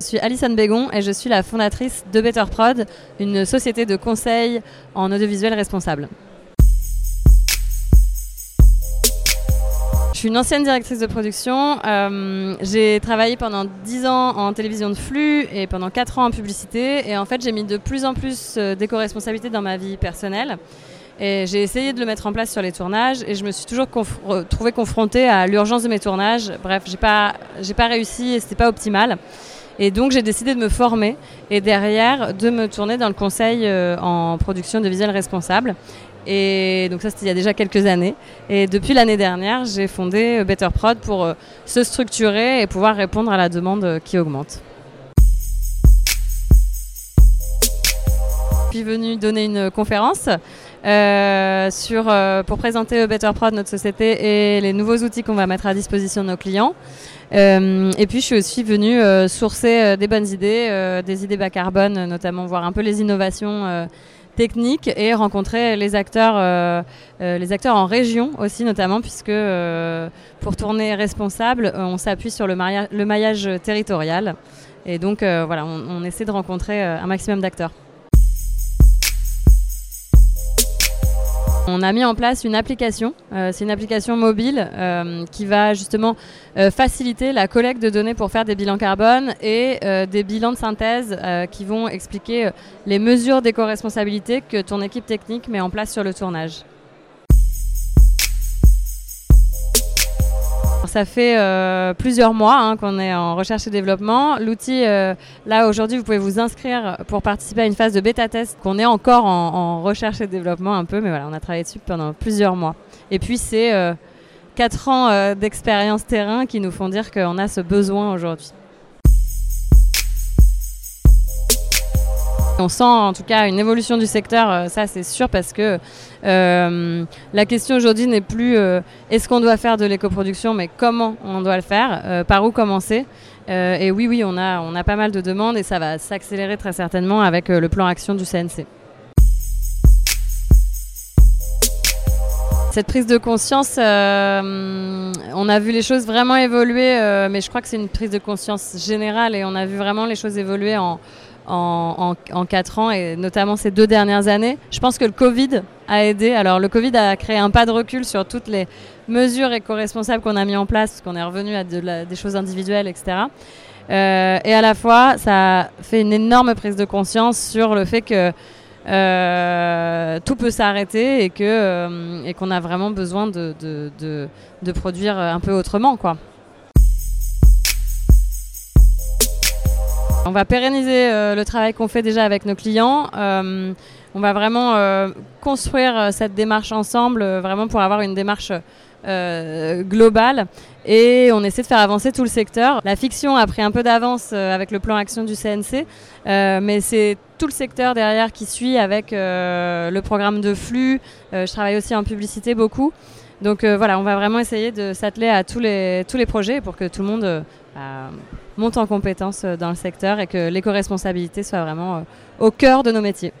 suis Alison Bégon et je suis la fondatrice de Better Prod, une société de conseil en audiovisuel responsable. Je suis une ancienne directrice de production. Euh, j'ai travaillé pendant 10 ans en télévision de flux et pendant 4 ans en publicité. Et en fait, j'ai mis de plus en plus euh, d'éco-responsabilité dans ma vie personnelle. Et j'ai essayé de le mettre en place sur les tournages et je me suis toujours trouvée confrontée à l'urgence de mes tournages. Bref, j'ai pas, pas réussi et c'était pas optimal. Et donc j'ai décidé de me former et derrière de me tourner dans le conseil euh, en production de visuels responsable. Et donc ça, c'était il y a déjà quelques années. Et depuis l'année dernière, j'ai fondé euh, Better Prod pour euh, se structurer et pouvoir répondre à la demande qui augmente. Je suis venue donner une conférence sur, pour présenter Better Prod, notre société, et les nouveaux outils qu'on va mettre à disposition de nos clients. et puis je suis aussi venue sourcer des bonnes idées, des idées bas carbone, notamment voir un peu les innovations technique et rencontrer les acteurs, euh, euh, les acteurs en région aussi notamment puisque euh, pour tourner responsable, on s'appuie sur le, maillage territorial et donc voilà, on essaie de rencontrer un maximum d'acteurs. On a mis en place une application, euh, c'est une application mobile euh, qui va justement euh, faciliter la collecte de données pour faire des bilans carbone et des bilans de synthèse qui vont expliquer les mesures d'éco-responsabilité que ton équipe technique met en place sur le tournage. Ça fait euh, plusieurs mois hein, qu'on est en recherche et développement. L'outil, euh, là aujourd'hui, vous pouvez vous inscrire pour participer à une phase de bêta test qu'on est encore en, recherche et développement un peu, mais voilà, on a travaillé dessus pendant plusieurs mois. Et puis c'est euh, quatre ans d'expérience terrain qui nous font dire qu'on a ce besoin aujourd'hui. On sent en tout cas une évolution du secteur, euh, ça c'est sûr, parce que euh, la question aujourd'hui n'est plus euh, est-ce qu'on doit faire de l'éco-production, mais comment on doit le faire, par où commencer. et oui, oui, on a, on a pas mal de demandes et ça va s'accélérer très certainement avec le plan action du CNC. Cette prise de conscience, on a vu les choses vraiment évoluer, mais je crois que c'est une prise de conscience générale et on a vu vraiment les choses évoluer en, en, 4 ans et notamment ces deux dernières années. Je pense que le Covid a aidé. Alors le Covid a créé un pas de recul sur toutes les mesures éco-responsables qu'on a mis en place, qu'on est revenu à des choses individuelles, etc. Euh, et à la fois, ça a fait une énorme prise de conscience sur le fait que euh, tout peut s'arrêter et que euh, qu'on a vraiment besoin de, de, produire un peu autrement, quoi. On va pérenniser euh, le travail qu'on fait déjà avec nos clients. Euh, on va vraiment euh, construire cette démarche ensemble, vraiment pour avoir une démarche globale. Et on essaie de faire avancer tout le secteur. La fiction a pris un peu d'avance avec le plan action du CNC, mais c'est tout le secteur derrière qui suit avec le programme de flux. je travaille aussi en publicité beaucoup. Donc voilà, on va vraiment essayer de s'atteler à tous les, projets pour que tout le monde bah, monte en compétences euh, dans le secteur et que l'éco-responsabilité soit vraiment euh, au cœur de nos métiers.